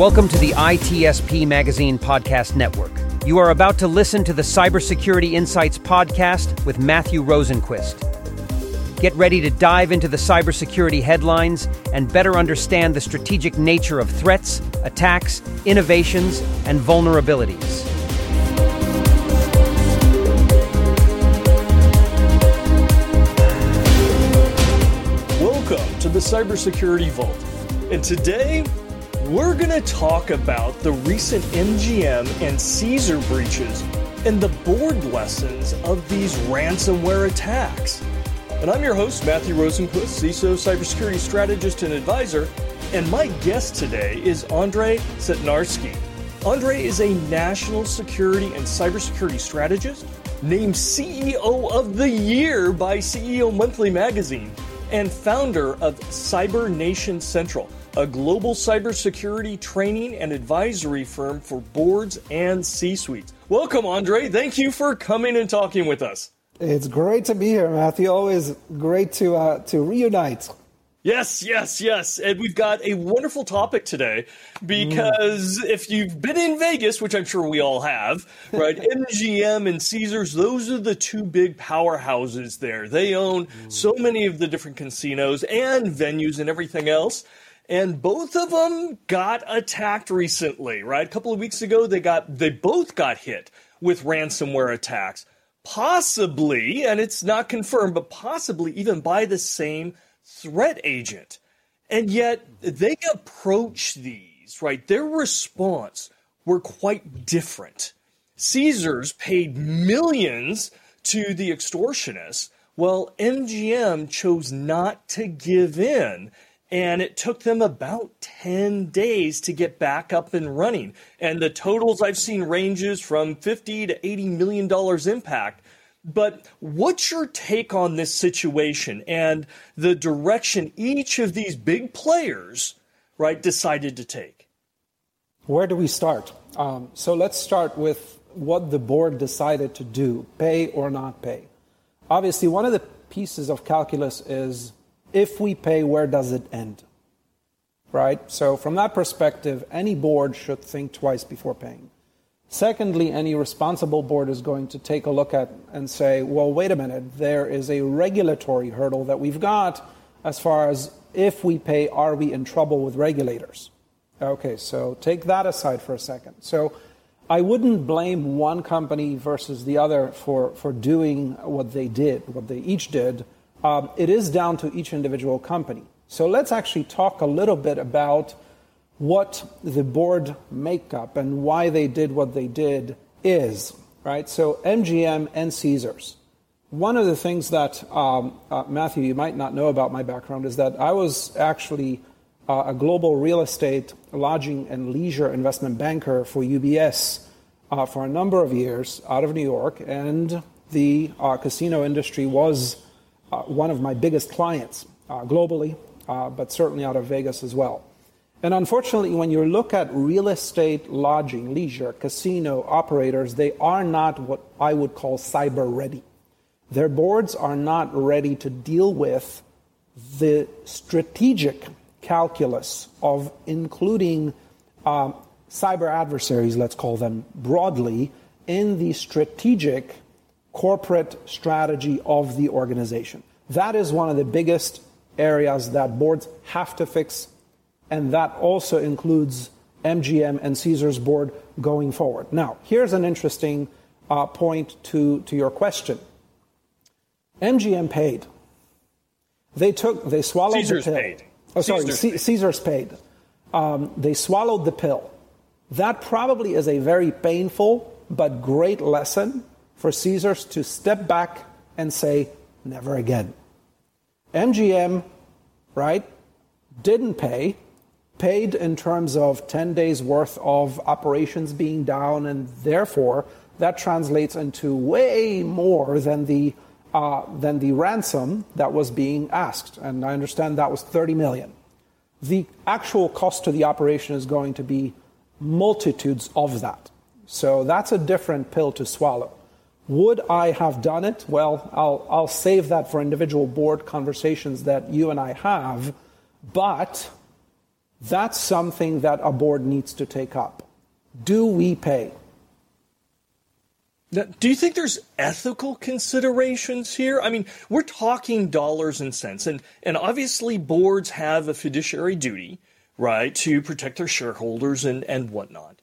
Welcome to the ITSP Magazine Podcast Network. You are about to listen to the Cybersecurity Insights Podcast with Matthew Rosenquist. Get ready to dive into the cybersecurity headlines and better understand the strategic nature of threats, attacks, innovations, and vulnerabilities. Welcome to the Cybersecurity Vault. And today, we're going to talk about the recent MGM and Caesar breaches and the board lessons of these ransomware attacks. And I'm your host, Matthew Rosenquist, CISO, cybersecurity strategist and advisor. And my guest today is Andre Cetnarski. Andre is a national security and cybersecurity strategist, named CEO of the Year by CEO Monthly magazine, and founder of Cyber Nation Central a global cybersecurity training and advisory firm for boards and C suites. Welcome, Andre. Thank you for coming and talking with us. It's great to be here, Matthew. Always great to uh, to reunite. Yes, yes, yes. And we've got a wonderful topic today because mm. if you've been in Vegas, which I'm sure we all have, right? MGM and Caesars, those are the two big powerhouses there. They own mm. so many of the different casinos and venues and everything else and both of them got attacked recently, right? A couple of weeks ago, they got they both got hit with ransomware attacks, possibly, and it's not confirmed, but possibly even by the same threat agent. And yet they approach these, right? Their response were quite different. Caesars paid millions to the extortionists, while MGM chose not to give in and it took them about 10 days to get back up and running. And the totals i've seen ranges from 50 to 80 million dollars impact. But what's your take on this situation? And the direction each of these big players right decided to take? Where do we start? Um, so let's start with what the board decided to do pay or not pay. Obviously one of the pieces of calculus is if we pay, where does it end? Right? So, from that perspective, any board should think twice before paying. Secondly, any responsible board is going to take a look at and say, well, wait a minute, there is a regulatory hurdle that we've got as far as if we pay, are we in trouble with regulators? Okay, so take that aside for a second. So, I wouldn't blame one company versus the other for, for doing what they did, what they each did um, it is down to each individual company. So let's actually talk a little bit about what the board makeup and why they did what they did is, right? So MGM and Caesars. One of the things that, um, uh, Matthew, you might not know about my background is that I was actually uh, a global real estate, lodging, and leisure investment banker for UBS uh, for a number of years out of New York, and the uh, casino industry was uh, one of my biggest clients uh, globally, uh, but certainly out of Vegas as well. And unfortunately, when you look at real estate, lodging, leisure, casino operators, they are not what I would call cyber ready. Their boards are not ready to deal with the strategic calculus of including um, cyber adversaries, let's call them broadly, in the strategic corporate strategy of the organization. That is one of the biggest areas that boards have to fix, and that also includes MGM and Caesars board going forward. Now, here's an interesting uh, point to, to your question. MGM paid. They took, they swallowed Caesars the pill. paid. Oh, sorry, Caesars C- Caesars paid. Um, they swallowed the pill. That probably is a very painful but great lesson for Caesars to step back and say, never again. MGM, right, didn't pay, paid in terms of 10 days worth of operations being down, and therefore that translates into way more than the, uh, than the ransom that was being asked. And I understand that was 30 million. The actual cost to the operation is going to be multitudes of that. So that's a different pill to swallow. Would I have done it? Well, I'll, I'll save that for individual board conversations that you and I have. But That's something that a board needs to take up. Do we pay? Now, do you think there's ethical considerations here? I mean, we're talking dollars and cents, and, and obviously boards have a fiduciary duty, right, to protect their shareholders and, and whatnot.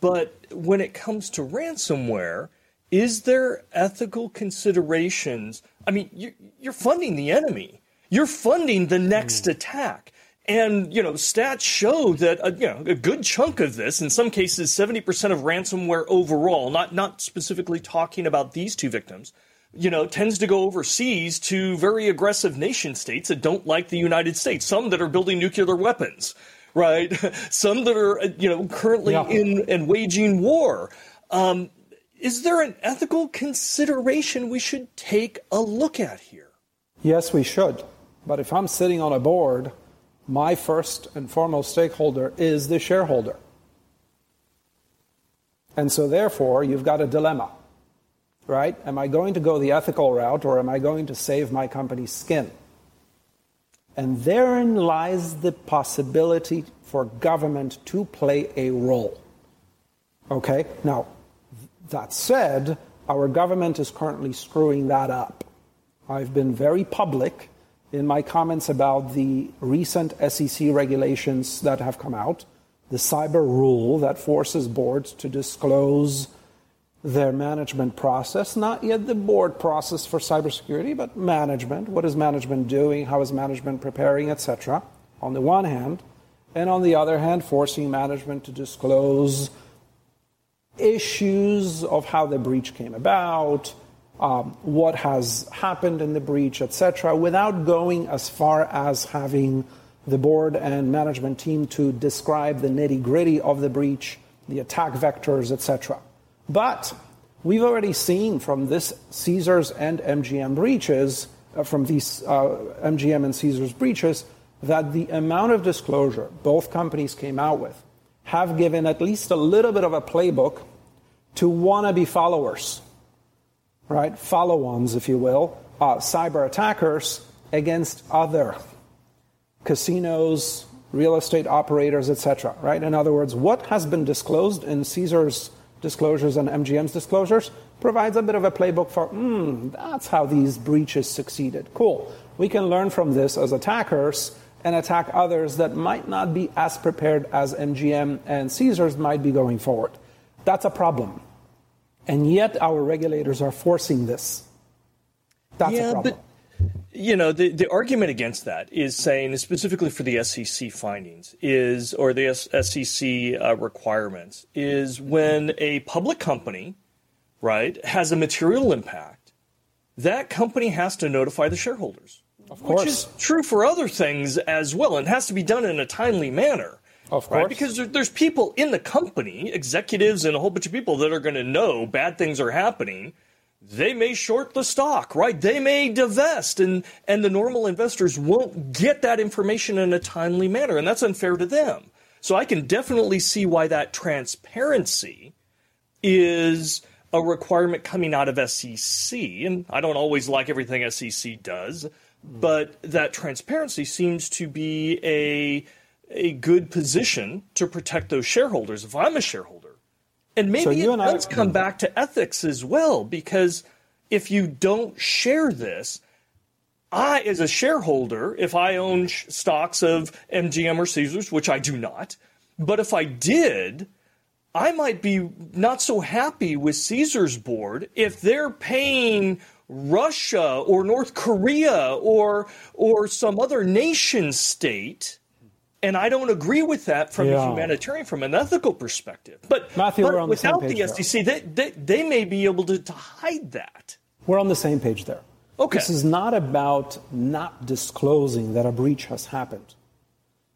But when it comes to ransomware, is there ethical considerations? I mean, you're, you're funding the enemy. You're funding the next mm. attack. And you know, stats show that a, uh, you know a good chunk of this, in some cases, seventy percent of ransomware overall, not not specifically talking about these two victims, you know, tends to go overseas to very aggressive nation states that don't like the United States. Some that are building nuclear weapons, right? some that are uh, you know currently yeah. in and waging war. Um, is there an ethical consideration we should take a look at here? Yes, we should. But if I'm sitting on a board my first and foremost stakeholder is the shareholder. And so, therefore, you've got a dilemma, right? Am I going to go the ethical route or am I going to save my company's skin? And therein lies the possibility for government to play a role. Okay? Now, that said, our government is currently screwing that up. I've been very public in my comments about the recent SEC regulations that have come out, the cyber rule that forces boards to disclose their management process, not yet the board process for cybersecurity, but management. What is management doing? How is management preparing, etc. On the one hand, and on the other hand, forcing management to disclose issues of how the breach came about, um, what has happened in the breach, etc., without going as far as having the board and management team to describe the nitty gritty of the breach, the attack vectors, etc. But we've already seen from this Caesars and MGM breaches, uh, from these uh, MGM and Caesars breaches, that the amount of disclosure both companies came out with have given at least a little bit of a playbook to wannabe followers right? Follow ons, if you will, uh, cyber attackers against other casinos, real estate operators, etc. Right? In other words, what has been disclosed in Caesar's disclosures and MGM's disclosures provides a bit of a playbook for, hmm, that's how these breaches succeeded. Cool. We can learn from this as attackers and attack others that might not be as prepared as MGM and Caesars might be going forward. That's a problem. And yet our regulators are forcing this. That's yeah, a problem. But- you know, the, the argument against that is saying, specifically for the SEC findings, is or the SEC uh, requirements, is when a public company, right, has a material impact, that company has to notify the shareholders. Of course. Which is true for other things as well, and has to be done in a timely manner. Of course. Right? Because there's people in the company, executives and a whole bunch of people that are going to know bad things are happening. They may short the stock, right? They may divest, and, and the normal investors won't get that information in a timely manner, and that's unfair to them. So I can definitely see why that transparency is a requirement coming out of SEC. And I don't always like everything SEC does, but that transparency seems to be a a good position to protect those shareholders if I'm a shareholder. And maybe so it does I, come back to ethics as well, because if you don't share this, I, as a shareholder, if I own stocks of MGM or Caesars, which I do not, but if I did, I might be not so happy with Caesars board if they're paying Russia or North Korea or or some other nation state and I don't agree with that from yeah. a humanitarian, from an ethical perspective. But, Matthew, but without the, the SEC, they, they, they, may be able to, to hide that. We're on the same page there. Okay. This is not about not disclosing that a breach has happened,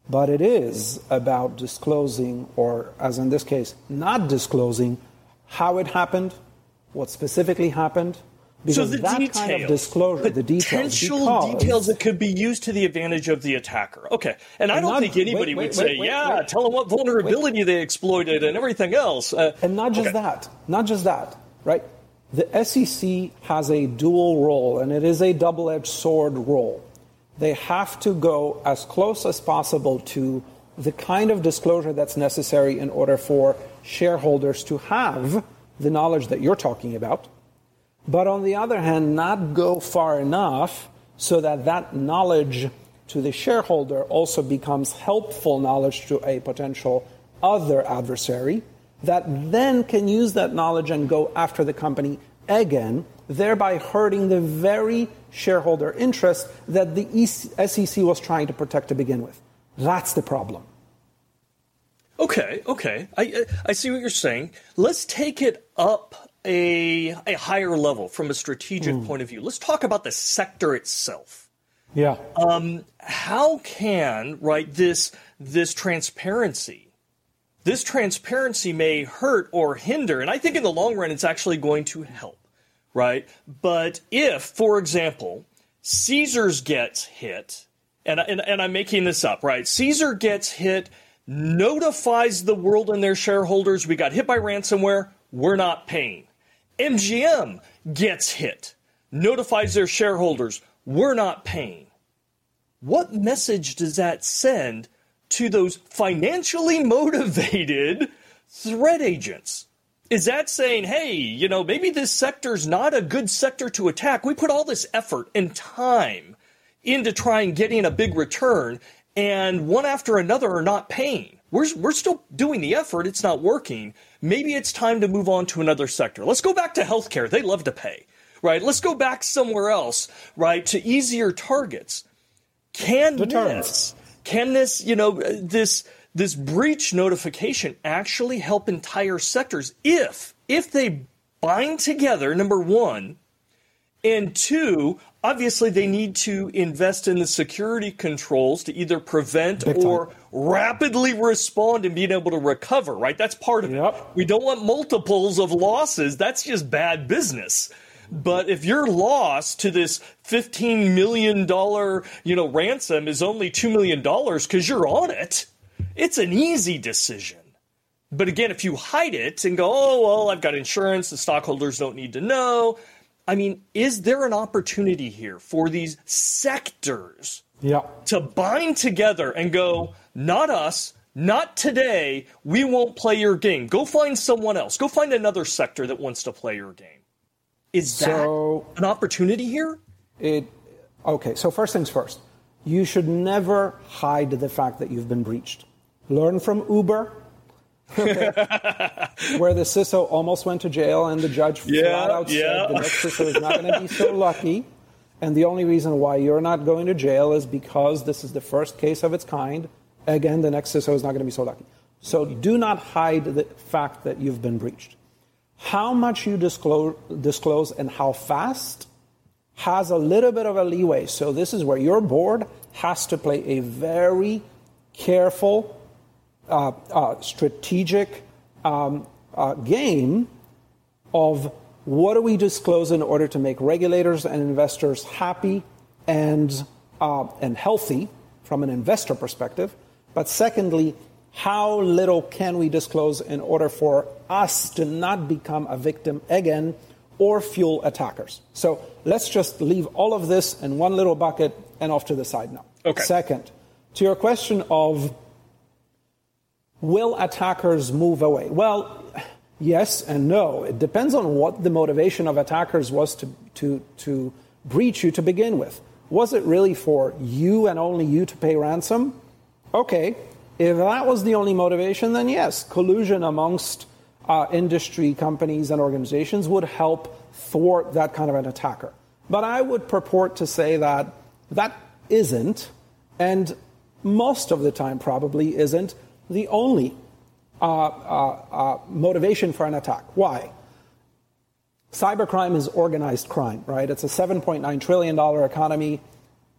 but it is about disclosing, or as in this case, not disclosing how it happened, what specifically happened, because so the that details, kind of disclosure, the details, potential details that could be used to the advantage of the attacker. Okay, and I don't not, think anybody wait, wait, would wait, say, "Yeah, tell them what vulnerability they exploited and everything else." Uh, and not just okay. that, not just that, right? The SEC has a dual role, and it is a double-edged sword role. They have to go as close as possible to the kind of disclosure that's necessary in order for shareholders to have the knowledge that you're talking about, but on the other hand, not go far enough so that that knowledge to the shareholder also becomes helpful knowledge to a potential other adversary that then can use that knowledge and go after the company again, thereby hurting the very shareholder interest that the SEC was trying to protect to begin with. That's the problem. Okay, okay. I, I see what you're saying. Let's take it up a, a higher level from a strategic mm. point of view. Let's talk about the sector itself. Yeah. Um, how can, right, this, this transparency, this transparency may hurt or hinder, and I think in the long run it's actually going to help, right? But if, for example, Caesars gets hit, and, and, and I'm making this up, right? Caesar gets hit, notifies the world and their shareholders, we got hit by ransomware, we're not paying. MGM gets hit, notifies their shareholders, we're not paying. What message does that send to those financially motivated threat agents? Is that saying, hey, you know, maybe this sector's not a good sector to attack? We put all this effort and time into trying getting a big return, and one after another are not paying. We're, we're still doing the effort, it's not working. Maybe it's time to move on to another sector. Let's go back to healthcare. They love to pay, right? Let's go back somewhere else, right, to easier targets. Can this, can this, you know, this, this breach notification actually help entire sectors if, if they bind together, number one, and two, obviously they need to invest in the security controls to either prevent or rapidly respond and being able to recover, right? That's part of yep. it. We don't want multiples of losses. That's just bad business. But if your loss to this $15 million, you know, ransom is only $2 million because you're on it, it's an easy decision. But again, if you hide it and go, oh, well, I've got insurance, the stockholders don't need to know. I mean, is there an opportunity here for these sectors yeah. to bind together and go, not us, not today, we won't play your game. Go find someone else. Go find another sector that wants to play your game. Is so, that an opportunity here? It okay. So first things first, you should never hide the fact that you've been breached. Learn from Uber, where the CISO almost went to jail and the judge yeah, flat out yeah. said the next CISO is not going to be so lucky. And the only reason why you're not going to jail is because this is the first case of its kind. Again, the next CISO is not going to be so lucky. So do not hide the fact that you've been breached. How much you disclose, disclose and how fast has a little bit of a leeway. So this is where your board has to play a very careful, uh, uh, strategic um, uh, game of what do we disclose in order to make regulators and investors happy and, uh, and healthy from an investor perspective. But secondly, how little can we disclose in order for us to not become a victim again or fuel attackers? So let's just leave all of this in one little bucket and off to the side now. Okay. Second, to your question of will attackers move away? Well, yes and no. It depends on what the motivation of attackers was to, to, to breach you to begin with. Was it really for you and only you to pay ransom? Okay, if that was the only motivation, then yes, collusion amongst uh, industry companies and organizations would help thwart that kind of an attacker. But I would purport to say that that isn't, and most of the time probably isn't, the only uh, uh, uh motivation for an attack. Why? Cybercrime is organized crime, right? It's a $7.9 trillion economy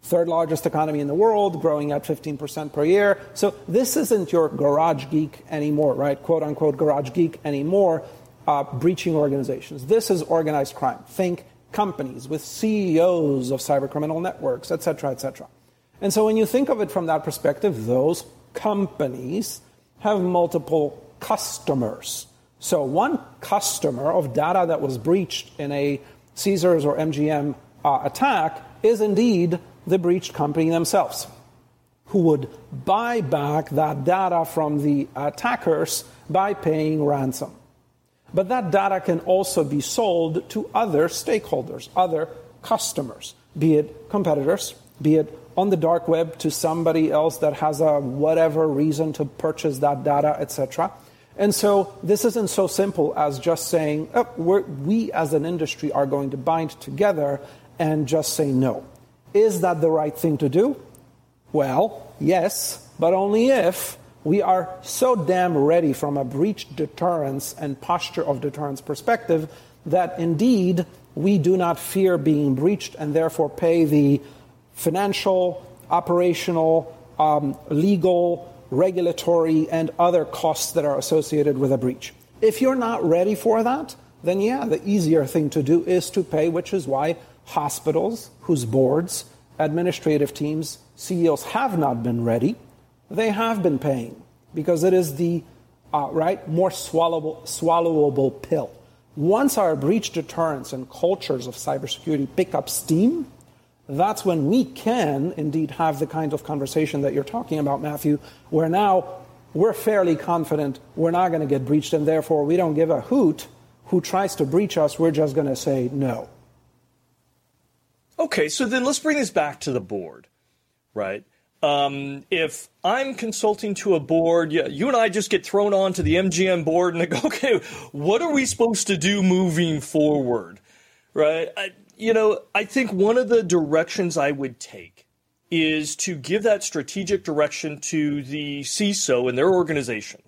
third largest economy in the world, growing at 15% per year. So this isn't your garage geek anymore, right? Quote unquote garage geek anymore, uh, breaching organizations. This is organized crime. Think companies with CEOs of cybercriminal networks, et cetera, et cetera. And so when you think of it from that perspective, those companies have multiple customers. So one customer of data that was breached in a Caesars or MGM uh, attack is indeed the breached company themselves. who would buy back that data from the attackers by paying ransom. But that data can also be sold to other stakeholders, other customers, be it competitors, be it on the dark web to somebody else that has a whatever reason to purchase that data, etc. And so this isn't so simple as just saying, oh, we as an industry are going to bind together and just say no. Is that the right thing to do? Well, yes, but only if we are so damn ready from a breach deterrence and posture of deterrence perspective that indeed we do not fear being breached and therefore pay the financial, operational, um, legal, regulatory, and other costs that are associated with a breach. If you're not ready for that, then yeah, the easier thing to do is to pay, which is why hospitals whose boards, administrative teams, CEOs have not been ready, they have been paying because it is the uh, right more swallowable, swallowable pill. Once our breach deterrence and cultures of cybersecurity pick up steam, that's when we can indeed have the kind of conversation that you're talking about, Matthew, where now we're fairly confident we're not going to get breached, and therefore we don't give a hoot who tries to breach us. We're just going to say no. Okay, so then let's bring this back to the board, right? Um, if I'm consulting to a board, yeah, you and I just get thrown onto the MGM board and I go, okay, what are we supposed to do moving forward, right? I, you know, I think one of the directions I would take is to give that strategic direction to the CISO and their organization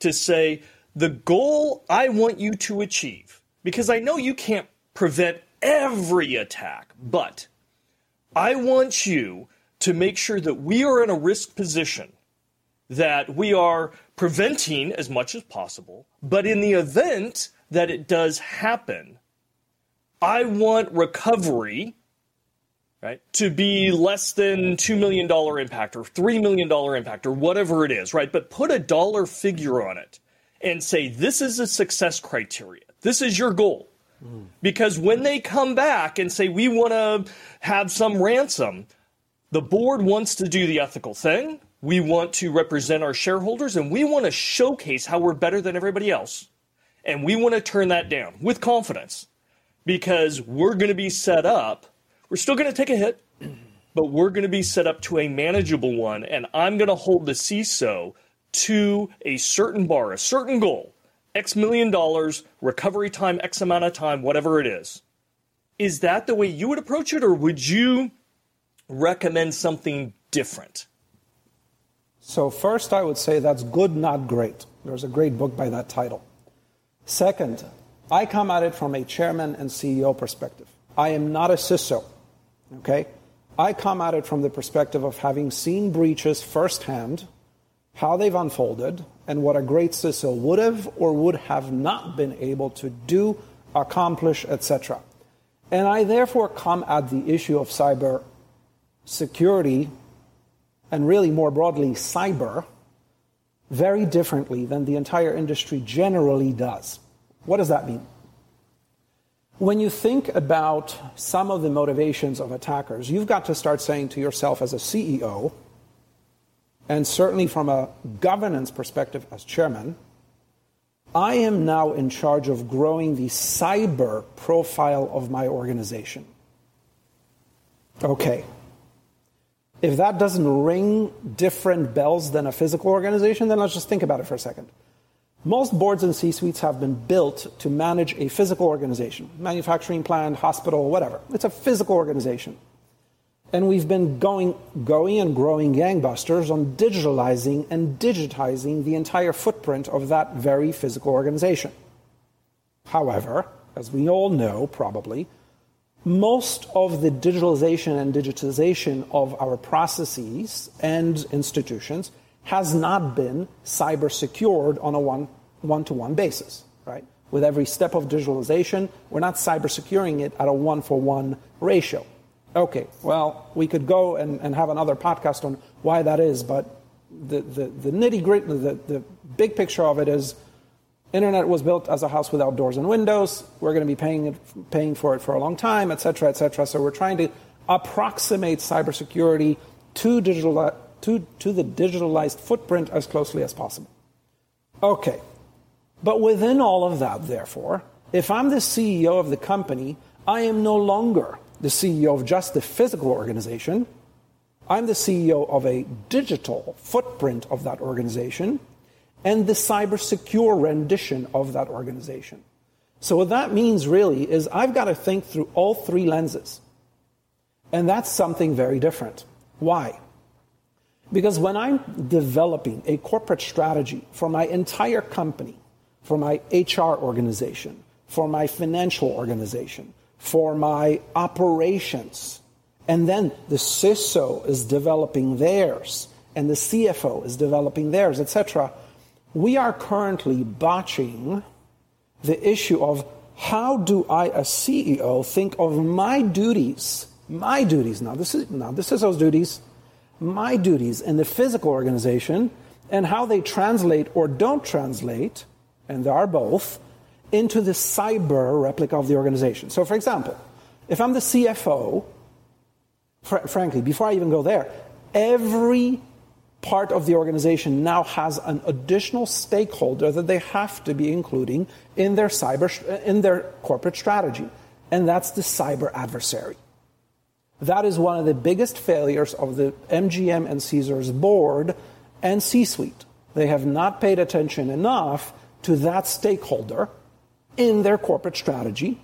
to say, the goal I want you to achieve, because I know you can't prevent every attack, but I want you to make sure that we are in a risk position, that we are preventing as much as possible, but in the event that it does happen, I want recovery right to be less than 2 million dollar impact or 3 million dollar impact or whatever it is right but put a dollar figure on it and say this is a success criteria this is your goal because when they come back and say, we want to have some ransom, the board wants to do the ethical thing. We want to represent our shareholders and we want to showcase how we're better than everybody else. And we want to turn that down with confidence because we're going to be set up. We're still going to take a hit, but we're going to be set up to a manageable one. And I'm going to hold the CISO to a certain bar, a certain goal X million dollars, recovery time, X amount of time, whatever it is. Is that the way you would approach it, or would you recommend something different? So, first, I would say that's good, not great. There's a great book by that title. Second, I come at it from a chairman and CEO perspective. I am not a CISO, okay? I come at it from the perspective of having seen breaches firsthand how they've unfolded, and what a great CISO would have or would have not been able to do, accomplish, etc. And I therefore come at the issue of cyber security, and really more broadly, cyber, very differently than the entire industry generally does. What does that mean? When you think about some of the motivations of attackers, you've got to start saying to yourself as a CEO, and certainly from a governance perspective as chairman, I am now in charge of growing the cyber profile of my organization. Okay. If that doesn't ring different bells than a physical organization, then let's just think about it for a second. Most boards and C suites have been built to manage a physical organization manufacturing plant, hospital, whatever. It's a physical organization. And we've been going, going and growing gangbusters on digitalizing and digitizing the entire footprint of that very physical organization. However, as we all know probably, most of the digitalization and digitization of our processes and institutions has not been cyber secured on a one, one-to-one basis, right? With every step of digitalization, we're not cyber securing it at a one-for-one ratio. Okay, well, we could go and, and have another podcast on why that is, but the, the, the nitty gritty, the, the big picture of it is internet was built as a house without doors and windows. We're going to be paying, it, paying for it for a long time, et cetera, et cetera. So we're trying to approximate cybersecurity to digital, to, to the digitalized footprint as closely as possible. Okay. But within all of that, therefore, if I'm the CEO of the company, I am no longer the CEO of just the physical organization. I'm the CEO of a digital footprint of that organization and the cyber secure rendition of that organization. So, what that means really is I've got to think through all three lenses. And that's something very different. Why? Because when I'm developing a corporate strategy for my entire company, for my HR organization, for my financial organization, for my operations, and then the CISO is developing theirs, and the CFO is developing theirs, etc., we are currently botching the issue of how do I, as CEO, think of my duties, my duties, is now this is those duties, my duties in the physical organization, and how they translate or don't translate, and there are both, into the cyber replica of the organization. So, for example, if I'm the CFO, fr- frankly, before I even go there, every part of the organization now has an additional stakeholder that they have to be including in their cyber in their corporate strategy and that's the cyber adversary that is one of the biggest failures of the MGM and Caesars board and C-suite. They have not paid attention enough to that stakeholder in their corporate strategy.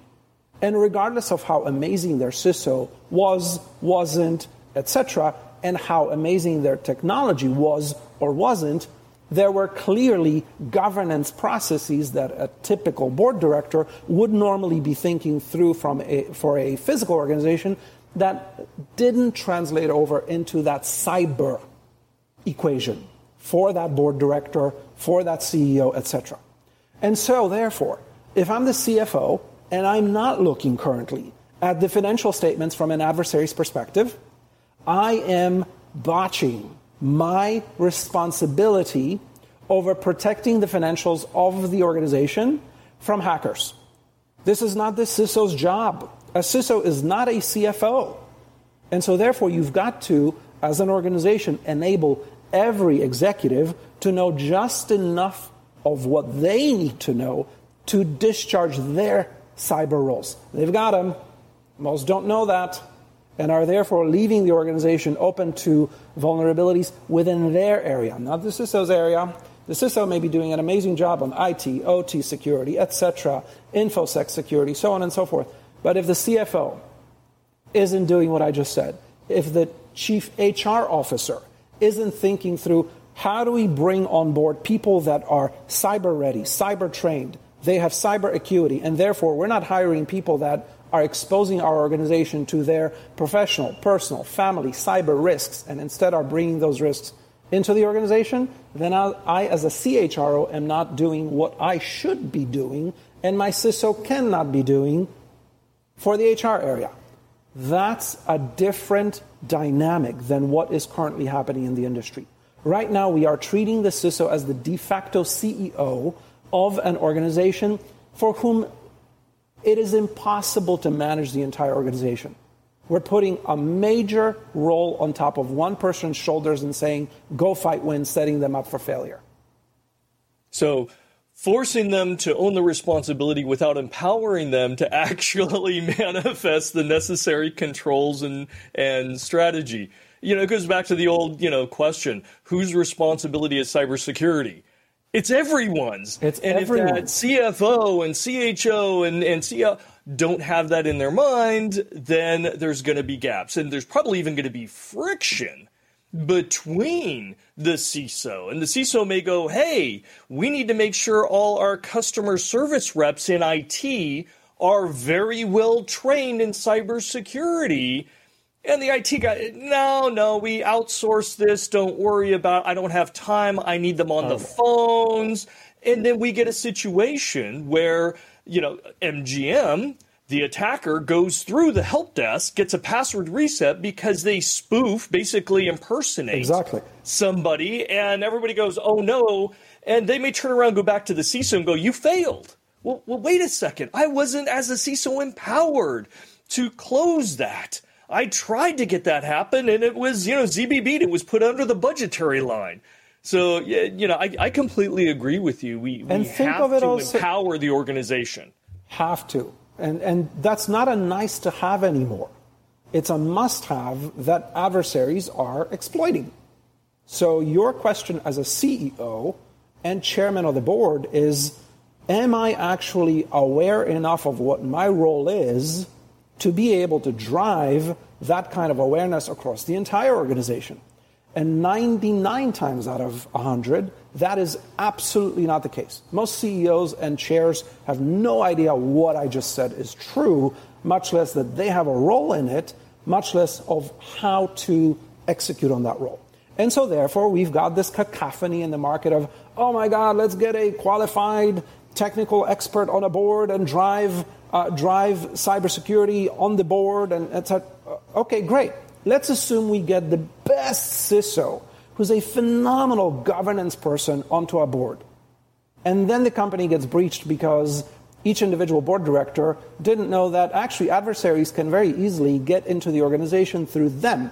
And regardless of how amazing their CISO was wasn't etc and how amazing their technology was or wasn't, there were clearly governance processes that a typical board director would normally be thinking through from a, for a physical organization that didn't translate over into that cyber equation for that board director, for that CEO, etc. And so, therefore, if I'm the CFO and I'm not looking currently at the financial statements from an adversary's perspective, I am botching my responsibility over protecting the financials of the organization from hackers. This is not the CISO's job. A CISO is not a CFO. And so, therefore, you've got to, as an organization, enable every executive to know just enough of what they need to know to discharge their cyber roles. They've got them. Most don't know that and are therefore leaving the organization open to vulnerabilities within their area, not the CISO's area. The CISO may be doing an amazing job on IT, OT security, etc., InfoSec security, so on and so forth. But if the CFO isn't doing what I just said, if the chief HR officer isn't thinking through how do we bring on board people that are cyber ready, cyber trained, they have cyber acuity, and therefore we're not hiring people that are exposing our organization to their professional, personal, family, cyber risks, and instead are bringing those risks into the organization, then I, I, as a CHRO, am not doing what I should be doing, and my CISO cannot be doing for the HR area. That's a different dynamic than what is currently happening in the industry. Right now, we are treating the CISO as the de facto CEO of an organization for whom it is impossible to manage the entire organization. We're putting a major role on top of one person's shoulders and saying, go fight win, setting them up for failure. So, forcing them to own the responsibility without empowering them to actually manifest the necessary controls and, and strategy. You know, it goes back to the old, you know, question whose responsibility is cybersecurity? It's everyone's. It's and everyone's. if that CFO and CHO and, and CEO don't have that in their mind, then there's going to be gaps. And there's probably even going to be friction between the CISO. And the CISO may go, hey, we need to make sure all our customer service reps in IT are very well trained in cybersecurity and the IT guy, no, no, we outsource this. Don't worry about. I don't have time. I need them on the oh. phones. And then we get a situation where you know MGM, the attacker, goes through the help desk, gets a password reset because they spoof, basically impersonate exactly. somebody, and everybody goes, "Oh no!" And they may turn around, go back to the CISO, and go, "You failed." Well, well, wait a second. I wasn't as a CISO empowered to close that. I tried to get that happen, and it was, you know, ZBB, it was put under the budgetary line. So, you know, I, I completely agree with you. We, we have to also, empower the organization. Have to. And, and that's not a nice to have anymore. It's a must have that adversaries are exploiting. So, your question as a CEO and chairman of the board is Am I actually aware enough of what my role is to be able to drive that kind of awareness across the entire organization? And 99 times out of 100, that is absolutely not the case. Most CEOs and chairs have no idea what I just said is true, much less that they have a role in it, much less of how to execute on that role. And so, therefore, we've got this cacophony in the market of, oh my God, let's get a qualified technical expert on a board and drive, uh, drive cybersecurity on the board, and etc. Okay, great. Let's assume we get the best CISO, who's a phenomenal governance person, onto our board. And then the company gets breached because each individual board director didn't know that actually adversaries can very easily get into the organization through them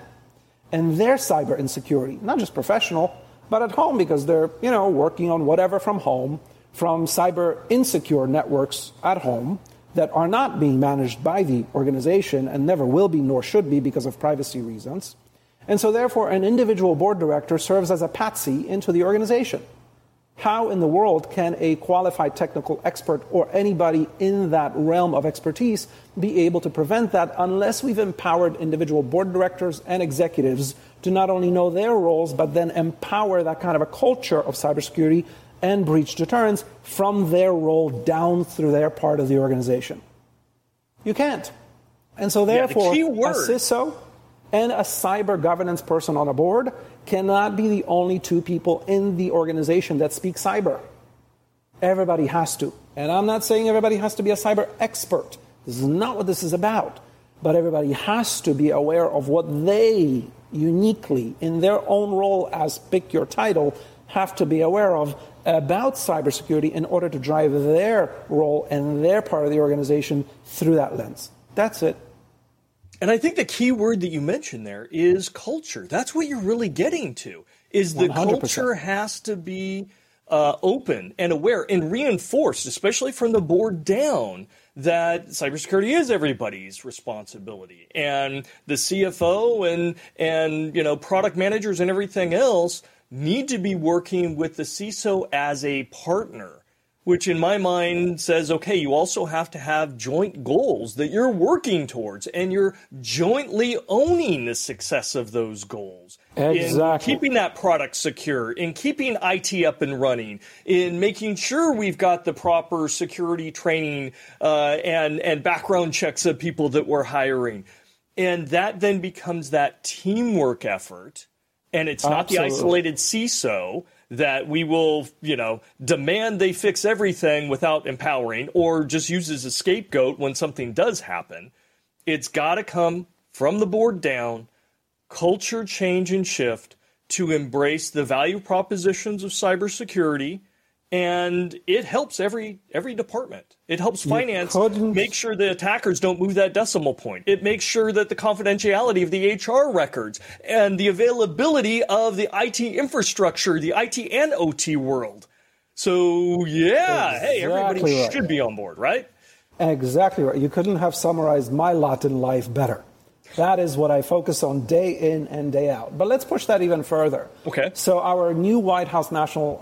and their cyber insecurity, not just professional, but at home because they're, you know, working on whatever from home, from cyber insecure networks at home that are not being managed by the organization and never will be nor should be because of privacy reasons. And so, therefore, an individual board director serves as a patsy into the organization. How in the world can a qualified technical expert or anybody in that realm of expertise be able to prevent that unless we've empowered individual board directors and executives to not only know their roles, but then empower that kind of a culture of cybersecurity and breach deterrence from their role down through their part of the organization. You can't. And so, therefore, yeah, the a CISO and a cyber governance person on a board cannot be the only two people in the organization that speak cyber. Everybody has to. And I'm not saying everybody has to be a cyber expert. This is not what this is about. But everybody has to be aware of what they uniquely, in their own role as pick your title, have to be aware of about cybersecurity in order to drive their role and their part of the organization through that lens. That's it. And I think the key word that you mentioned there is culture. That's what you're really getting to. Is the 100%. culture has to be uh, open and aware and reinforced, especially from the board down, that cybersecurity is everybody's responsibility, and the CFO and and you know product managers and everything else need to be working with the CISO as a partner, which in my mind says, okay, you also have to have joint goals that you're working towards and you're jointly owning the success of those goals. Exactly. In keeping that product secure, in keeping IT up and running, in making sure we've got the proper security training uh, and, and background checks of people that we're hiring. And that then becomes that teamwork effort and it's not Absolutely. the isolated CISO that we will, you know, demand they fix everything without empowering or just use as a scapegoat when something does happen. It's got to come from the board down, culture change and shift to embrace the value propositions of cybersecurity and it helps every every department. It helps finance make sure the attackers don't move that decimal point. It makes sure that the confidentiality of the HR records and the availability of the IT infrastructure, the IT and OT world. So yeah, exactly hey, everybody right. should be on board, right? Exactly right. You couldn't have summarized my lot in life better. That is what I focus on day in and day out. But let's push that even further. Okay. So our new White House national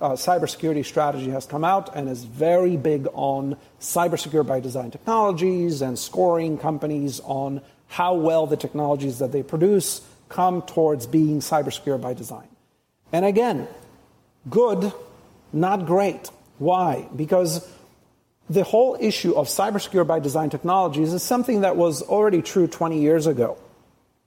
uh, uh, cybersecurity strategy has come out and is very big on cybersecure by design technologies and scoring companies on how well the technologies that they produce come towards being cybersecure by design. And again, good, not great. Why? Because the whole issue of cybersecure by design technologies is something that was already true 20 years ago.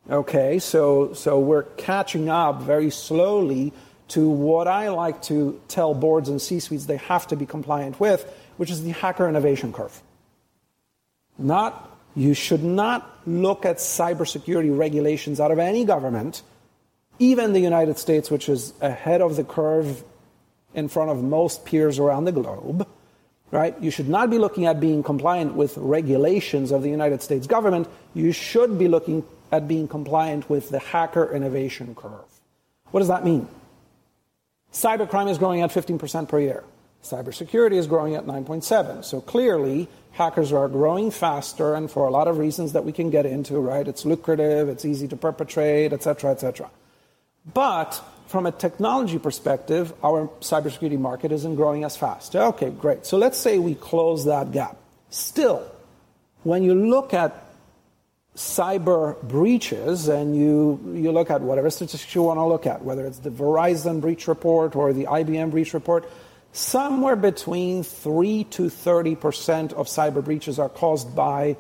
Okay, so, so we're catching up very slowly to what I like to tell boards and C suites they have to be compliant with, which is the hacker innovation curve. Not, you should not look at cybersecurity regulations out of any government, even the United States, which is ahead of the curve in front of most peers around the globe right? You should not be looking at being compliant with regulations of the United States government. You should be looking at being compliant with the hacker innovation curve. What does that mean? Cybercrime is growing at 15% per year. Cybersecurity is growing at 9.7. So clearly, hackers are growing faster, and for a lot of reasons that we can get into, right? It's lucrative, it's easy to perpetrate, et cetera, et cetera. But from a technology perspective, our cybersecurity market isn't growing as fast. Okay, great. So let's say we close that gap. Still, when you look at cyber breaches and you, you look at whatever statistics you want to look at, whether it's the Verizon breach report or the IBM breach report, somewhere between 3 to 30% of cyber breaches are caused by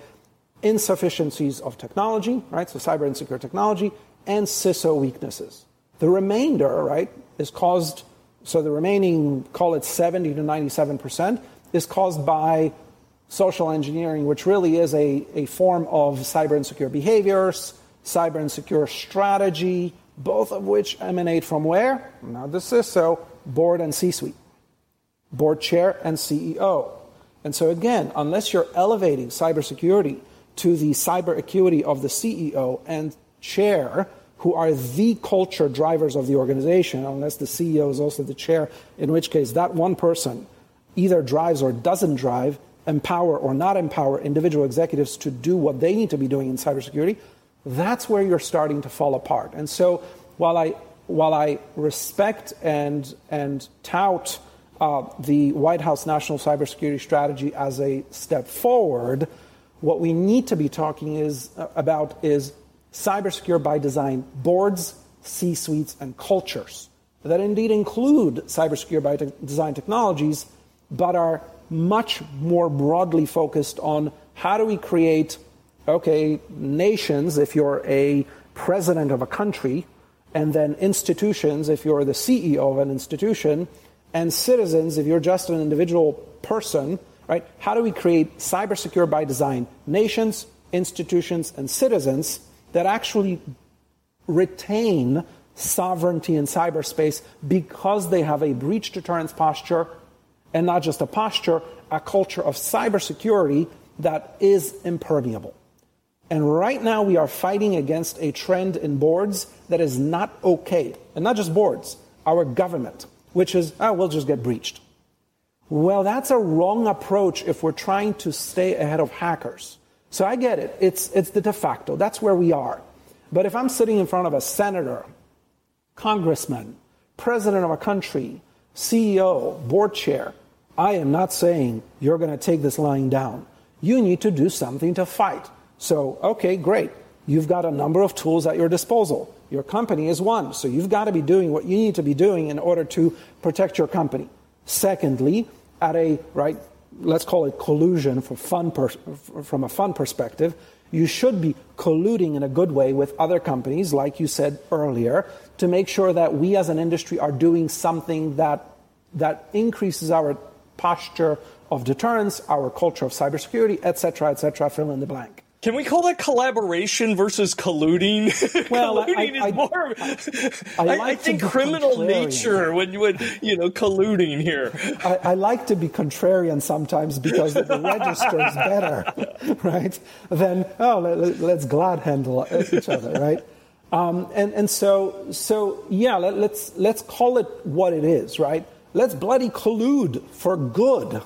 insufficiencies of technology, right? So cyber insecure technology and CISO weaknesses. The remainder, right, is caused, so the remaining, call it 70 to 97%, is caused by social engineering, which really is a, a form of cyber insecure behaviors, cyber insecure strategy, both of which emanate from where? Now, this is so board and C suite, board chair and CEO. And so, again, unless you're elevating cybersecurity to the cyber acuity of the CEO and chair, who are the culture drivers of the organization, unless the CEO is also the chair, in which case that one person either drives or doesn't drive, empower or not empower individual executives to do what they need to be doing in cybersecurity, that's where you're starting to fall apart. And so while I while I respect and and tout uh, the White House National Cybersecurity Strategy as a step forward, what we need to be talking is uh, about is cybersecure by design boards, C-suites, and cultures that indeed include cybersecure by design technologies, but are much more broadly focused on how do we create, okay, nations, if you're a president of a country, and then institutions, if you're the CEO of an institution, and citizens, if you're just an individual person, right? How do we create cyber secure by design nations, institutions, and citizens that actually retain sovereignty in cyberspace because they have a breach deterrence posture and not just a posture, a culture of cybersecurity that is impermeable. And right now we are fighting against a trend in boards that is not okay. And not just boards, our government, which is, oh, we'll just get breached. Well, that's a wrong approach if we're trying to stay ahead of hackers. So I get it. It's, it's the de facto. That's where we are. But if I'm sitting in front of a senator, congressman, president of a country, CEO, board chair, I am not saying you're going to take this lying down. You need to do something to fight. So, okay, great. You've got a number of tools at your disposal. Your company is one. So you've got to be doing what you need to be doing in order to protect your company. Secondly, at a, right, let's call it collusion for fun from a fun perspective, you should be colluding in a good way with other companies, like you said earlier, to make sure that we as an industry are doing something that, that increases our posture of deterrence, our culture of cybersecurity, et cetera, et cetera, fill in the blank. Can we call that collaboration versus colluding? Well, colluding I, is more. I, I, like I think criminal contrarian. nature when you would, you know, colluding here. I, I like to be contrarian sometimes because the registers better, right? Than oh, let, us glad handle each other, right? Um, and and so so yeah, let, let's let's call it what it is, right? Let's bloody collude for good,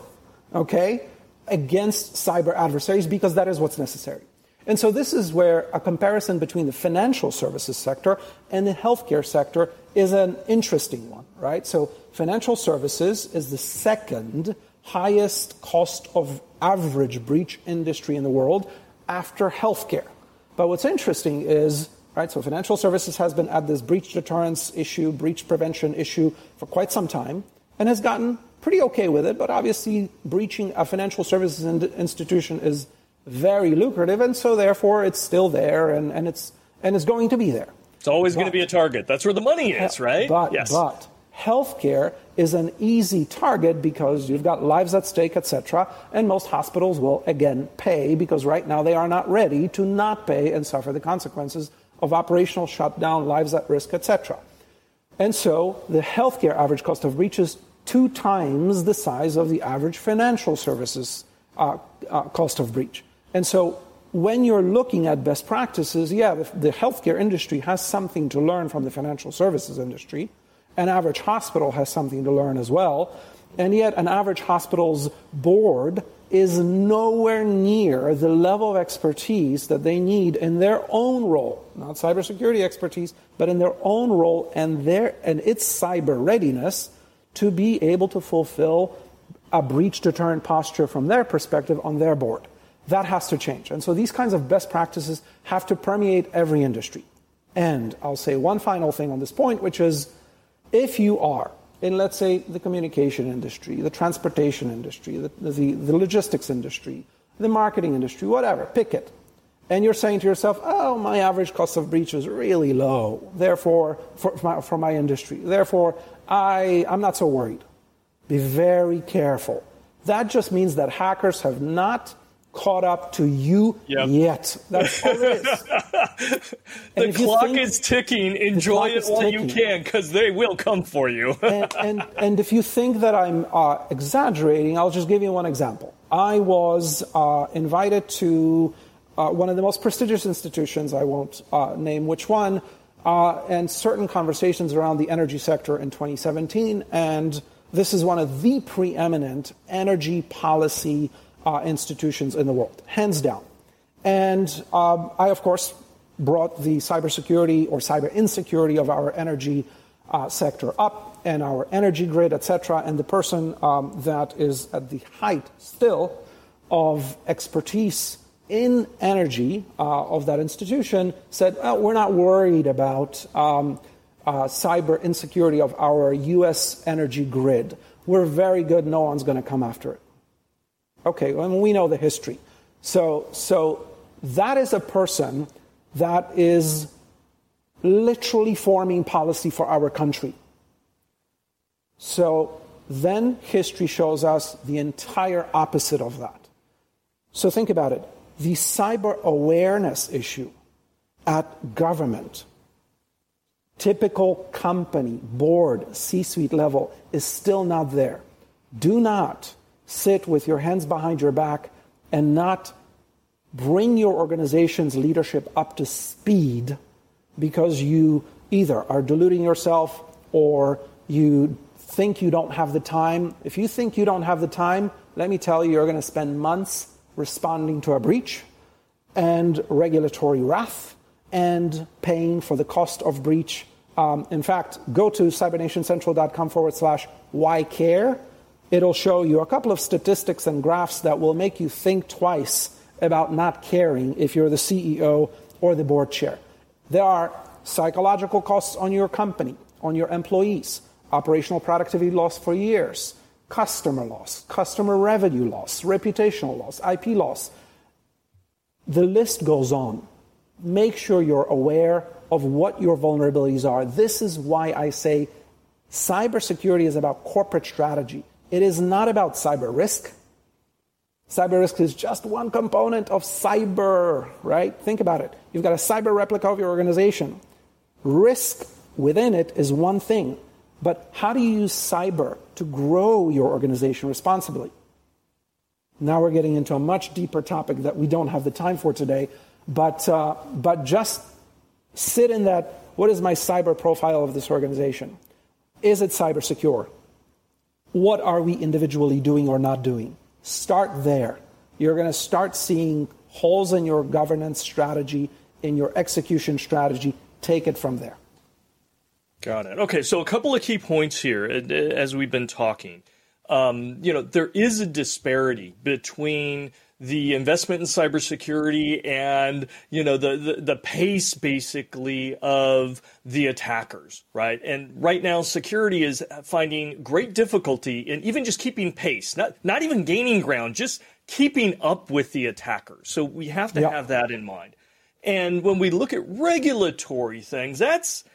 okay, against cyber adversaries because that is what's necessary. And so this is where a comparison between the financial services sector and the healthcare sector is an interesting one, right? So financial services is the second highest cost of average breach industry in the world after healthcare. But what's interesting is, right, so financial services has been at this breach deterrence issue, breach prevention issue for quite some time and has gotten pretty okay with it, but obviously breaching a financial services in- institution is very lucrative, and so therefore it's still there and, and it's and it's going to be there. It's always going to be a target. That's where the money is, right? But yes. but healthcare is an easy target because you've got lives at stake, etc. And most hospitals will again pay because right now they are not ready to not pay and suffer the consequences of operational shutdown, lives at risk, etc. And so the healthcare average cost of breach is two times the size of the average financial services uh, uh, cost of breach. And so when you're looking at best practices, yeah, the, the, healthcare industry has something to learn from the financial services industry. An average hospital has something to learn as well. And yet, an average hospital's board is nowhere near the level of expertise that they need in their own role, not cybersecurity expertise, but in their own role and their and its cyber readiness to be able to fulfill a breach deterrent posture from their perspective on their board. That has to change. And so these kinds of best practices have to permeate every industry. And I'll say one final thing on this point, which is if you are in, let's say, the communication industry, the transportation industry, the, the, the logistics industry, the marketing industry, whatever, pick it. And you're saying to yourself, oh, my average cost of breach is really low, therefore, for, my, for my industry. Therefore, I, I'm not so worried. Be very careful. That just means that hackers have not caught up to you yep. yet. That's all it is. the clock think, is ticking. Enjoy it while ticking. you can, because they will come for you. and, and, and, if you think that I'm uh, exaggerating, I'll just give you one example. I was uh, invited to uh, one of the most prestigious institutions, I won't uh, name which one, uh, and certain conversations around the energy sector in 2017. And this is one of the preeminent energy policy uh, institutions in the world, hands down. And um, I, of course, brought the cybersecurity or cyber insecurity of our energy uh, sector up and our energy grid, etc. And the person um, that is at the height still of expertise in energy uh, of that institution said, oh, We're not worried about um, uh, cyber insecurity of our US energy grid. We're very good, no one's going to come after it. Okay, well, we know the history. So, so that is a person that is literally forming policy for our country. So then history shows us the entire opposite of that. So think about it. The cyber awareness issue at government, typical company, board, C suite level is still not there. Do not sit with your hands behind your back and not bring your organization's leadership up to speed because you either are deluding yourself or you think you don't have the time. If you think you don't have the time, let me tell you, you're going to spend months responding to a breach and regulatory wrath and paying for the cost of breach. Um, in fact, go to cybernationcentral.com forward slash why care it'll show you a couple of statistics and graphs that will make you think twice about not caring if you're the CEO or the board chair. There are psychological costs on your company, on your employees, operational productivity loss for years, customer loss, customer revenue loss, reputational loss, IP loss. The list goes on. Make sure you're aware of what your vulnerabilities are. This is why I say cybersecurity is about corporate strategy. It is not about cyber risk. Cyber risk is just one component of cyber, right? Think about it. You've got a cyber replica of your organization. Risk within it is one thing, but how do you use cyber to grow your organization responsibly? Now we're getting into a much deeper topic that we don't have the time for today, but, uh, but just sit in that what is my cyber profile of this organization? Is it cyber secure? What are we individually doing or not doing? Start there. You're going to start seeing holes in your governance strategy, in your execution strategy. Take it from there. Got it. Okay, so a couple of key points here as we've been talking. Um, you know, there is a disparity between the investment in cybersecurity and you know the, the, the pace basically of the attackers right and right now security is finding great difficulty in even just keeping pace not not even gaining ground just keeping up with the attackers so we have to have that in mind and when we look at regulatory things that's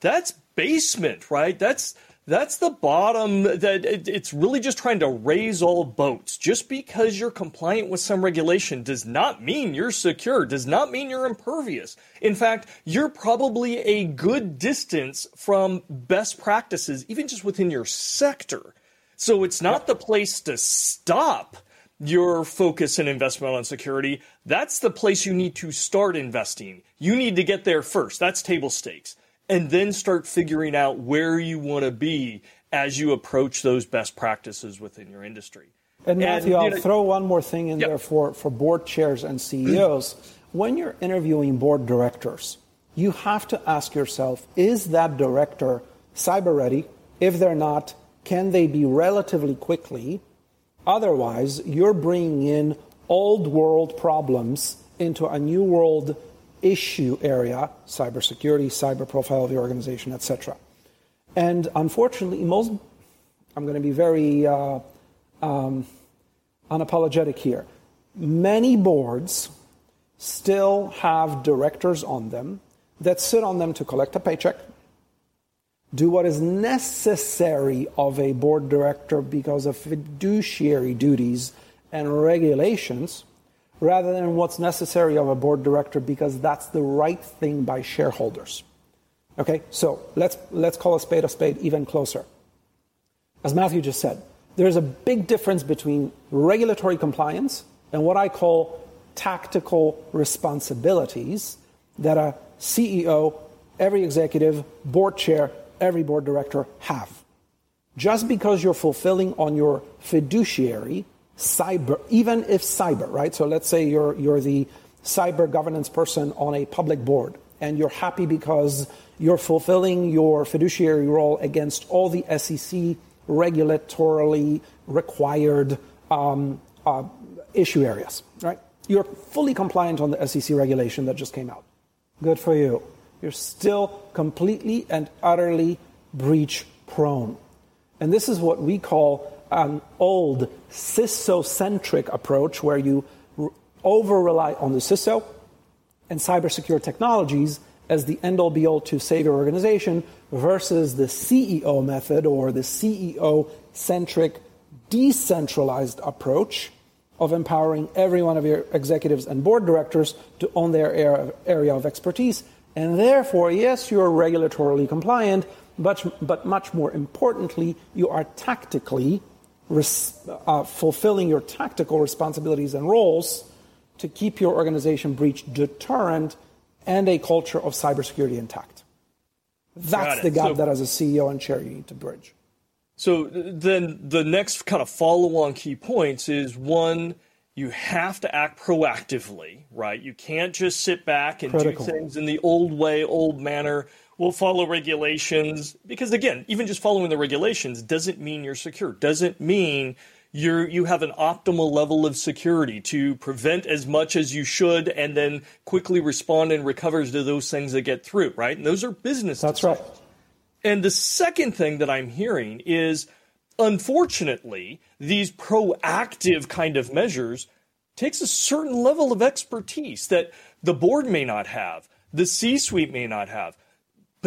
that's basement right that's that's the bottom that it's really just trying to raise all boats just because you're compliant with some regulation does not mean you're secure does not mean you're impervious in fact you're probably a good distance from best practices even just within your sector So it's not the place to stop your focus and investment on security. That's the place you need to start investing. You need to get there first. That's table stakes. And then start figuring out where you want to be as you approach those best practices within your industry. And Matthew, and, I'll know, throw one more thing in yep. there for, for board chairs and CEOs. when you're interviewing board directors, you have to ask yourself is that director cyber ready? If they're not, can they be relatively quickly? Otherwise, you're bringing in old world problems into a new world issue area cybersecurity, cyber profile of the organization, etc. And unfortunately, most, I'm going to be very uh, um, unapologetic here. Many boards still have directors on them that sit on them to collect a paycheck, do what is necessary of a board director because of fiduciary duties and regulations, rather than what's necessary of a board director because that's the right thing by shareholders. Okay, so let's, let's call a spade a spade even closer. As Matthew just said, there's a big difference between regulatory compliance and what I call tactical responsibilities that a CEO, every executive, board chair, every board director have. Just because you're fulfilling on your fiduciary, cyber, even if cyber, right? So let's say you're, you're the cyber governance person on a public board and you're happy because you're fulfilling your fiduciary role against all the SEC regulatorily required um, uh, issue areas, right? You're fully compliant on the SEC regulation that just came out. Good for you. You're still completely and utterly breach prone. And this is what we call an old CISO-centric approach where you over rely on the CISO and cybersecure technologies as the end all be all to save your organization versus the CEO method or the CEO centric decentralized approach of empowering every one of your executives and board directors to own their area of expertise. And therefore, yes, you're regulatorily compliant, but, but much more importantly, you are tactically res, uh, fulfilling your tactical responsibilities and roles to keep your organization breach deterrent and a culture of cybersecurity intact. That's the gap so, that as a CEO and chair you need to bridge. So then the next kind of follow on key points is one, you have to act proactively, right? You can't just sit back and Critical. do things in the old way, old manner. We'll follow regulations because again, even just following the regulations doesn't mean you're secure. Doesn't mean you you have an optimal level of security to prevent as much as you should and then quickly respond and recover to those things that get through, right? And those are business. That's decisions. right. And the second thing that I'm hearing is unfortunately, these proactive kind of measures takes a certain level of expertise that the board may not have, the C-suite may not have,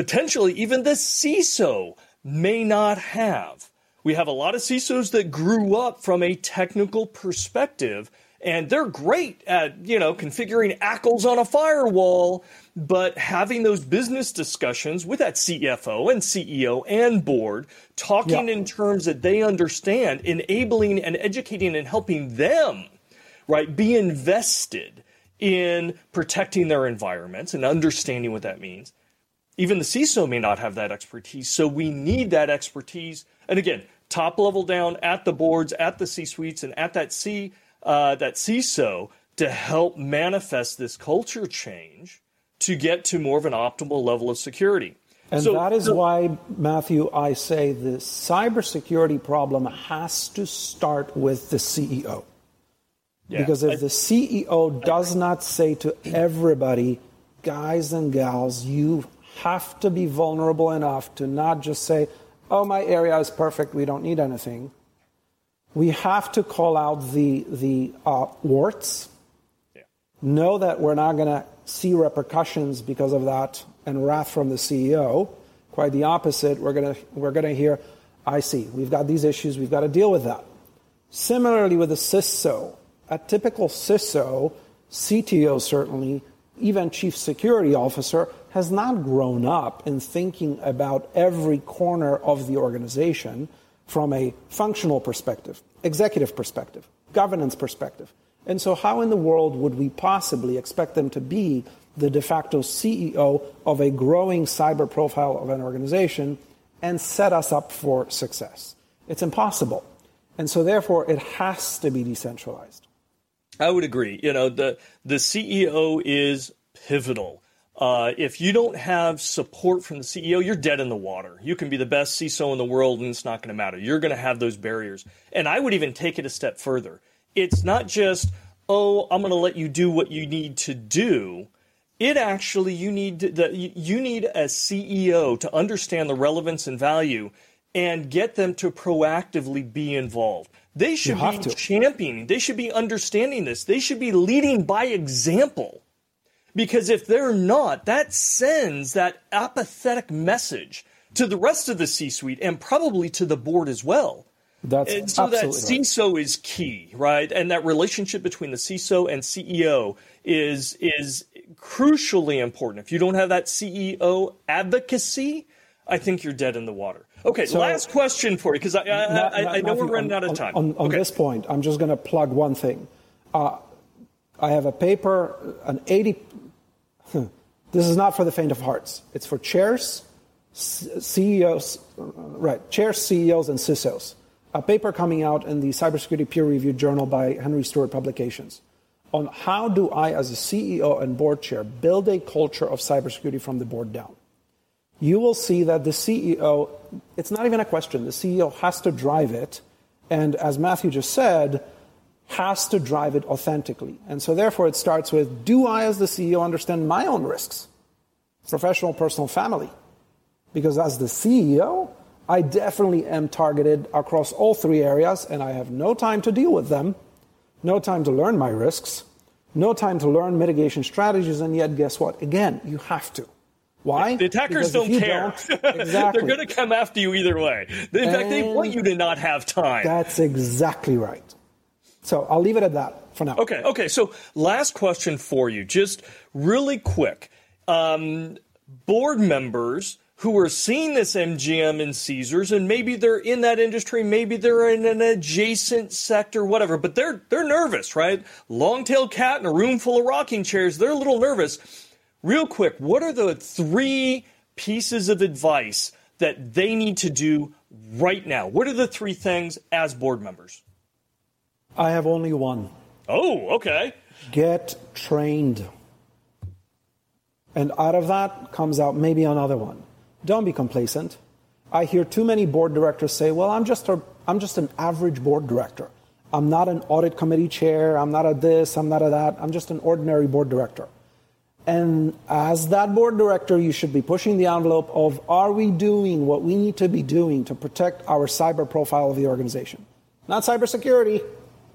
potentially even the CISO may not have. We have a lot of CISOs that grew up from a technical perspective and they're great at, you know, configuring ACLs on a firewall, but having those business discussions with that CFO and CEO and board, talking yeah. in terms that they understand, enabling and educating and helping them, right, be invested in protecting their environments and understanding what that means. Even the CISO may not have that expertise, so we need that expertise and again, top level down at the boards, at the C suites, and at that C uh, that CISO to help manifest this culture change to get to more of an optimal level of security. And so, that is so, why, Matthew, I say the cybersecurity problem has to start with the CEO. Yeah, because if I, the CEO does not say to everybody, guys and gals, you have to be vulnerable enough to not just say, oh, my area is perfect, we don't need anything. We have to call out the, the uh, warts, yeah. know that we're not going to see repercussions because of that and wrath from the CEO. Quite the opposite. We're going to we're to hear, I see, we've got these issues, we've got to deal with that. Similarly with the CISO, a typical CISO, CTO certainly, even chief security officer, has not grown up in thinking about every corner of the organization from a functional perspective, executive perspective, governance perspective. And so, how in the world would we possibly expect them to be the de facto CEO of a growing cyber profile of an organization and set us up for success? It's impossible. And so, therefore, it has to be decentralized. I would agree. You know, the, the CEO is pivotal. Uh, if you don't have support from the CEO, you're dead in the water. You can be the best CISO in the world, and it's not going to matter. You're going to have those barriers. And I would even take it a step further. It's not just, oh, I'm going to let you do what you need to do. It actually, you need the, you need a CEO to understand the relevance and value and get them to proactively be involved. They should be to. championing. They should be understanding this. They should be leading by example. Because if they're not, that sends that apathetic message to the rest of the C suite and probably to the board as well. That's and so that CISO right. is key, right? And that relationship between the CISO and CEO is is crucially important. If you don't have that CEO advocacy, I think you're dead in the water. Okay, so, last question for you because I, I, I, I, know we're running on, out of time. On, on okay. this point, I'm just going to plug one thing. Uh, I have a paper, an 80. this is not for the faint of hearts. It's for chairs, CEOs, right? Chairs, CEOs, and CISOs. A paper coming out in the cybersecurity peer-reviewed journal by Henry Stewart Publications on how do I, as a CEO and board chair, build a culture of cybersecurity from the board down you will see that the CEO, it's not even a question, the CEO has to drive it. And as Matthew just said, has to drive it authentically. And so therefore it starts with, do I as the CEO understand my own risks? Professional, personal, family. Because as the CEO, I definitely am targeted across all three areas and I have no time to deal with them, no time to learn my risks, no time to learn mitigation strategies, and yet guess what? Again, you have to. Why? The attackers don't care. Don't, exactly. They're going to come after you either way. In and fact, they want you to not have time. That's exactly right. So I'll leave it at that for now. Okay. Okay. So last question for you, just really quick. Um, board members who are seeing this MGM and Caesars, and maybe they're in that industry, maybe they're in an adjacent sector, whatever, but they're they're nervous, right? Long-tailed cat in a room full of rocking chairs, they're a little nervous real quick, what are the three pieces of advice that they need to do right now? What are the three things as board members? I have only one. Oh, okay. Get trained. And out of that comes out maybe another one. Don't be complacent. I hear too many board directors say, well, I'm just, a, I'm just an average board director. I'm not an audit committee chair. I'm not a this. I'm not a that. I'm just an ordinary board director. And as that board director, you should be pushing the envelope of are we doing what we need to be doing to protect our cyber profile of the organization? Not cybersecurity,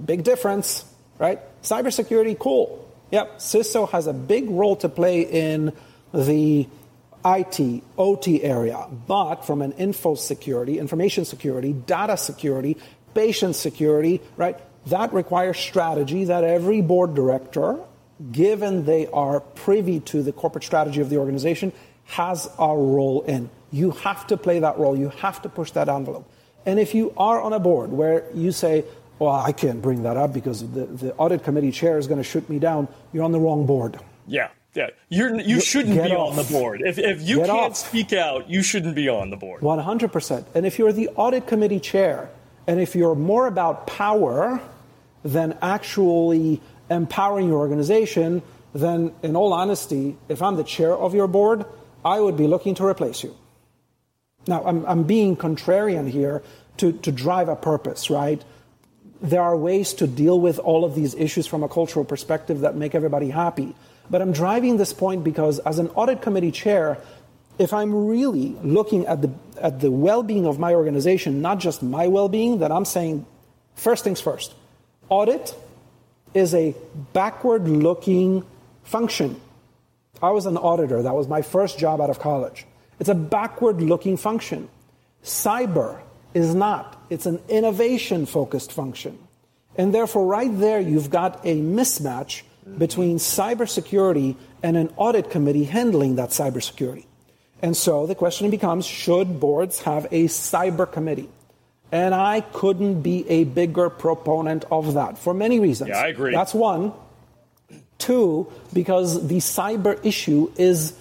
big difference, right? Cybersecurity, cool. Yep, CISO has a big role to play in the IT, OT area, but from an info security, information security, data security, patient security, right? That requires strategy that every board director given they are privy to the corporate strategy of the organization, has a role in. You have to play that role. You have to push that envelope. And if you are on a board where you say, well, I can't bring that up because the, the audit committee chair is going to shoot me down, you're on the wrong board. Yeah. Yeah, You're, you shouldn't be off. on the board. If, if you Get can't off. speak out, you shouldn't be on the board. 100%. And if you're the audit committee chair, and if you're more about power than actually empowering your organization, then in all honesty, if I'm the chair of your board, I would be looking to replace you. Now, I'm, I'm being contrarian here to, to drive a purpose, right? There are ways to deal with all of these issues from a cultural perspective that make everybody happy. But I'm driving this point because, as an audit committee chair, if I'm really looking at the, at the well being of my organization, not just my well being, then I'm saying first things first audit is a backward looking function. I was an auditor, that was my first job out of college. It's a backward looking function. Cyber is not, it's an innovation focused function. And therefore, right there, you've got a mismatch between cybersecurity and an audit committee handling that cybersecurity. And so the question becomes should boards have a cyber committee? And I couldn't be a bigger proponent of that for many reasons. Yeah, I agree. That's one. Two, because the cyber issue is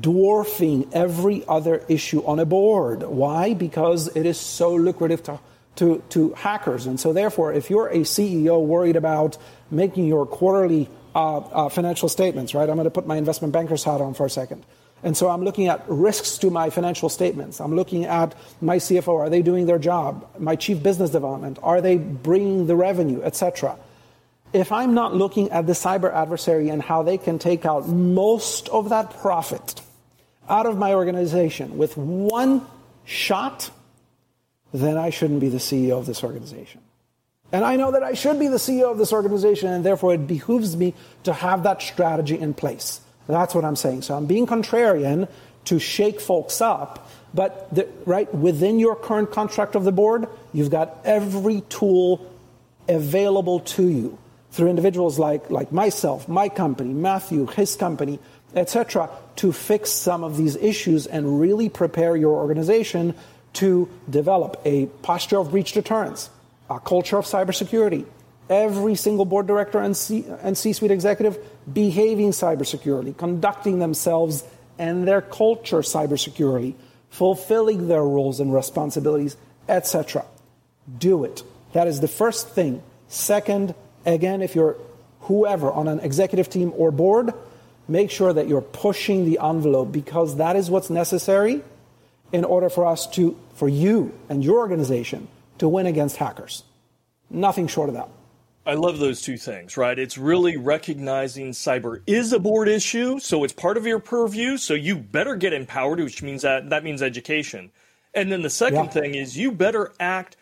dwarfing every other issue on a board. Why? Because it is so lucrative to, to, to hackers. And so, therefore, if you're a CEO worried about making your quarterly uh, uh, financial statements, right? I'm going to put my investment banker's hat on for a second. And so I'm looking at risks to my financial statements. I'm looking at my CFO. Are they doing their job? My chief business development. Are they bringing the revenue, etc. If I'm not looking at the cyber adversary and how they can take out most of that profit out of my organization with one shot, then I shouldn't be the CEO of this organization. And I know that I should be the CEO of this organization, and therefore it behooves me to have that strategy in place. That's what I'm saying. So I'm being contrarian to shake folks up, but the, right within your current contract of the board, you've got every tool available to you through individuals like, like myself, my company, Matthew, his company, etc., to fix some of these issues and really prepare your organization to develop a posture of breach deterrence, a culture of cybersecurity, every single board director and C-suite executive behaving cybersecurely, conducting themselves and their culture cybersecurely, fulfilling their roles and responsibilities, etc. Do it. That is the first thing. Second, again, if you're whoever on an executive team or board, make sure that you're pushing the envelope because that is what's necessary in order for us to, for you and your organization to win against hackers. Nothing short of that. I love those two things, right? It's really recognizing cyber is a board issue, so it's part of your purview, so you better get empowered, which means that that means education. And then the second yeah. thing is you better act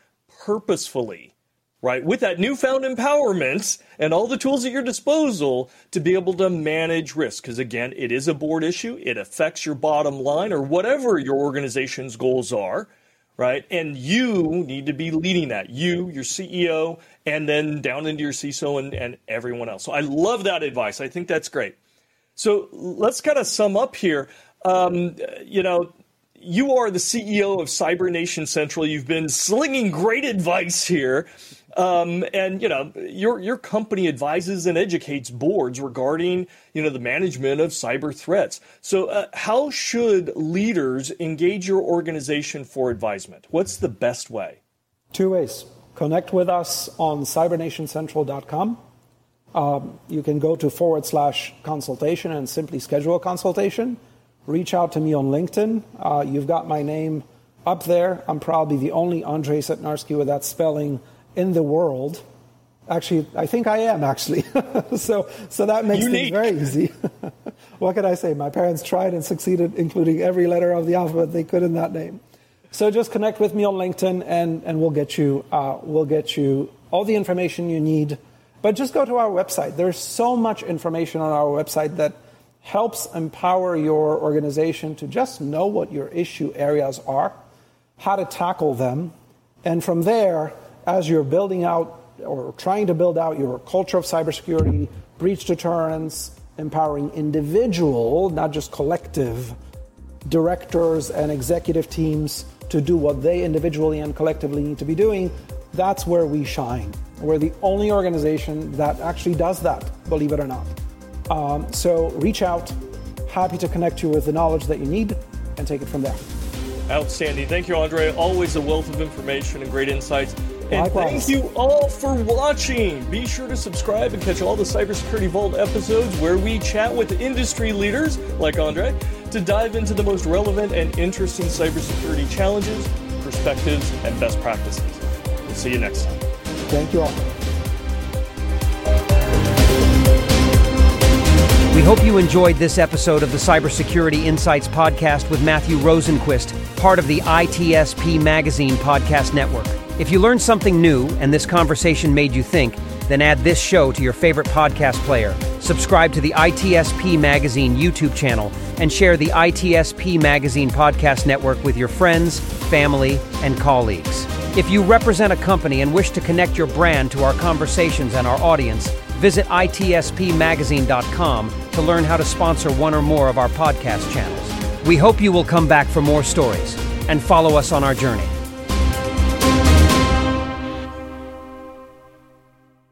purposefully, right? With that newfound empowerment and all the tools at your disposal to be able to manage risk. Because again, it is a board issue. It affects your bottom line or whatever your organization's goals are right? And you need to be leading that. You, your CEO, and then down into your CISO and, and everyone else. So I love that advice. I think that's great. So let's kind of sum up here. Um, you know, you are the CEO of Cyber Nation Central. You've been slinging great advice here. Um, and you know your your company advises and educates boards regarding you know the management of cyber threats. So uh, how should leaders engage your organization for advisement? What's the best way? Two ways. Connect with us on cybernationcentral.com. Um, you can go to forward slash consultation and simply schedule a consultation. Reach out to me on LinkedIn. Uh, you've got my name up there. I'm probably the only Andre Cetnarski with that spelling in the world. Actually, I think I am actually. so, so that makes Unique. things very easy. what can I say? My parents tried and succeeded, including every letter of the alphabet they could in that name. So just connect with me on LinkedIn, and, and we'll get you uh, we'll get you all the information you need. But just go to our website. There's so much information on our website that helps empower your organization to just know what your issue areas are, how to tackle them, and from there as you're building out or trying to build out your culture of cybersecurity, breach deterrence, empowering individual, not just collective, directors and executive teams to do what they individually and collectively need to be doing, that's where we shine. We're the only organization that actually does that, believe it or not. Um, so reach out. Happy to connect you with the knowledge that you need and take it from there. Outstanding. Thank you, Andre. Always a wealth of information and great insights. And Likewise. thank you all for watching. Be sure to subscribe and catch all the Cybersecurity Vault episodes where we chat with industry leaders like Andre to dive into the most relevant and interesting cybersecurity challenges, perspectives, and best practices. We'll see you next time. Thank you all. We hope you enjoyed this episode of the Cybersecurity Insights podcast with Matthew Rosenquist, part of the ITSP Magazine podcast network. If you learned something new and this conversation made you think, then add this show to your favorite podcast player. Subscribe to the ITSP Magazine YouTube channel and share the ITSP Magazine podcast network with your friends, family, and colleagues. If you represent a company and wish to connect your brand to our conversations and our audience, visit itspmagazine.com to learn how to sponsor one or more of our podcast channels. We hope you will come back for more stories and follow us on our journey.